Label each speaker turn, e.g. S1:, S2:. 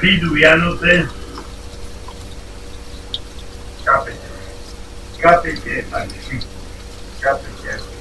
S1: Pidujanute Kapite. Kapite, tak. Kapite.